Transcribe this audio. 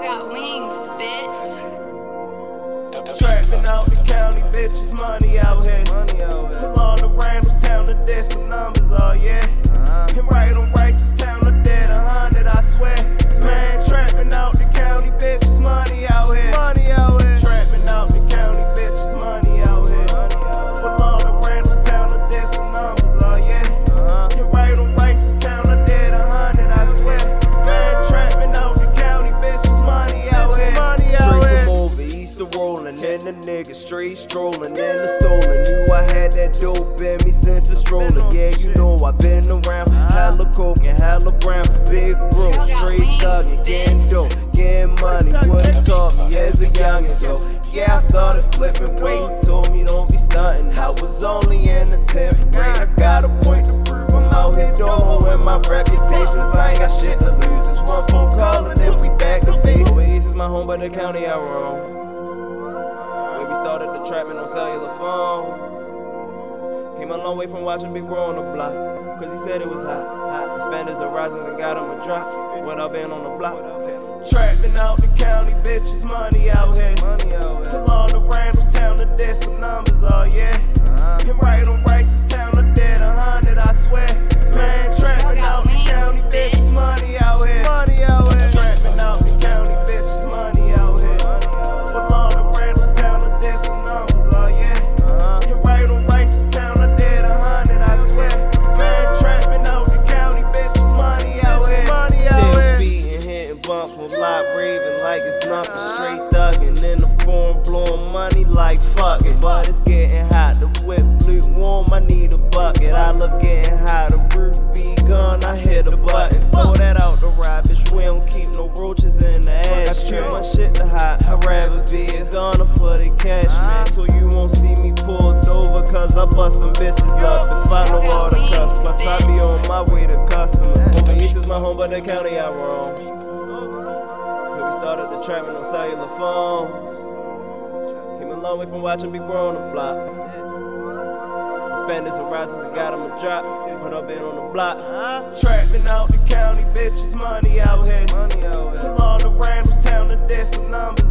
got wings, bitch. Trapping out the county, bitches, money out here. Rolling, and the nigga straight strolling in the stolen. Knew I had that dope in me since the stroller. Yeah, you know I been around. Hella coke and hella brown. Big bro, straight thuggin', getting dope, getting money. What he taught me as a youngin'. So yeah, I started flipping. He told me don't be stuntin'. I was only in the 10th grade. I got a point to prove. I'm out here don't win my reputations. I ain't got shit to lose. It's one phone call and then we back to base. Over east is my home, but the county I roam. Started the trapping on cellular phone. Came a long way from watching Big Bro on the block. Cause he said it was hot. hot. Expanded horizons and got him a drop. What I been on the block. Trapping out the county, bitches, money too shit to hide, I'd rather be a gunner for the cash, man. So you won't see me pulled over, cause I bust them bitches up. If I know all the cuss, plus I be on my way to customers. Over is my home, but the county I roam. When we started the trapping on cellular phone. Came a long way from watching Big Bro on the block. Expanded horizons and got him a drop. Put up in on the block. huh Trapping out the county, bitches, money out here. Money out here. All the Randall's town to dead, some numbers,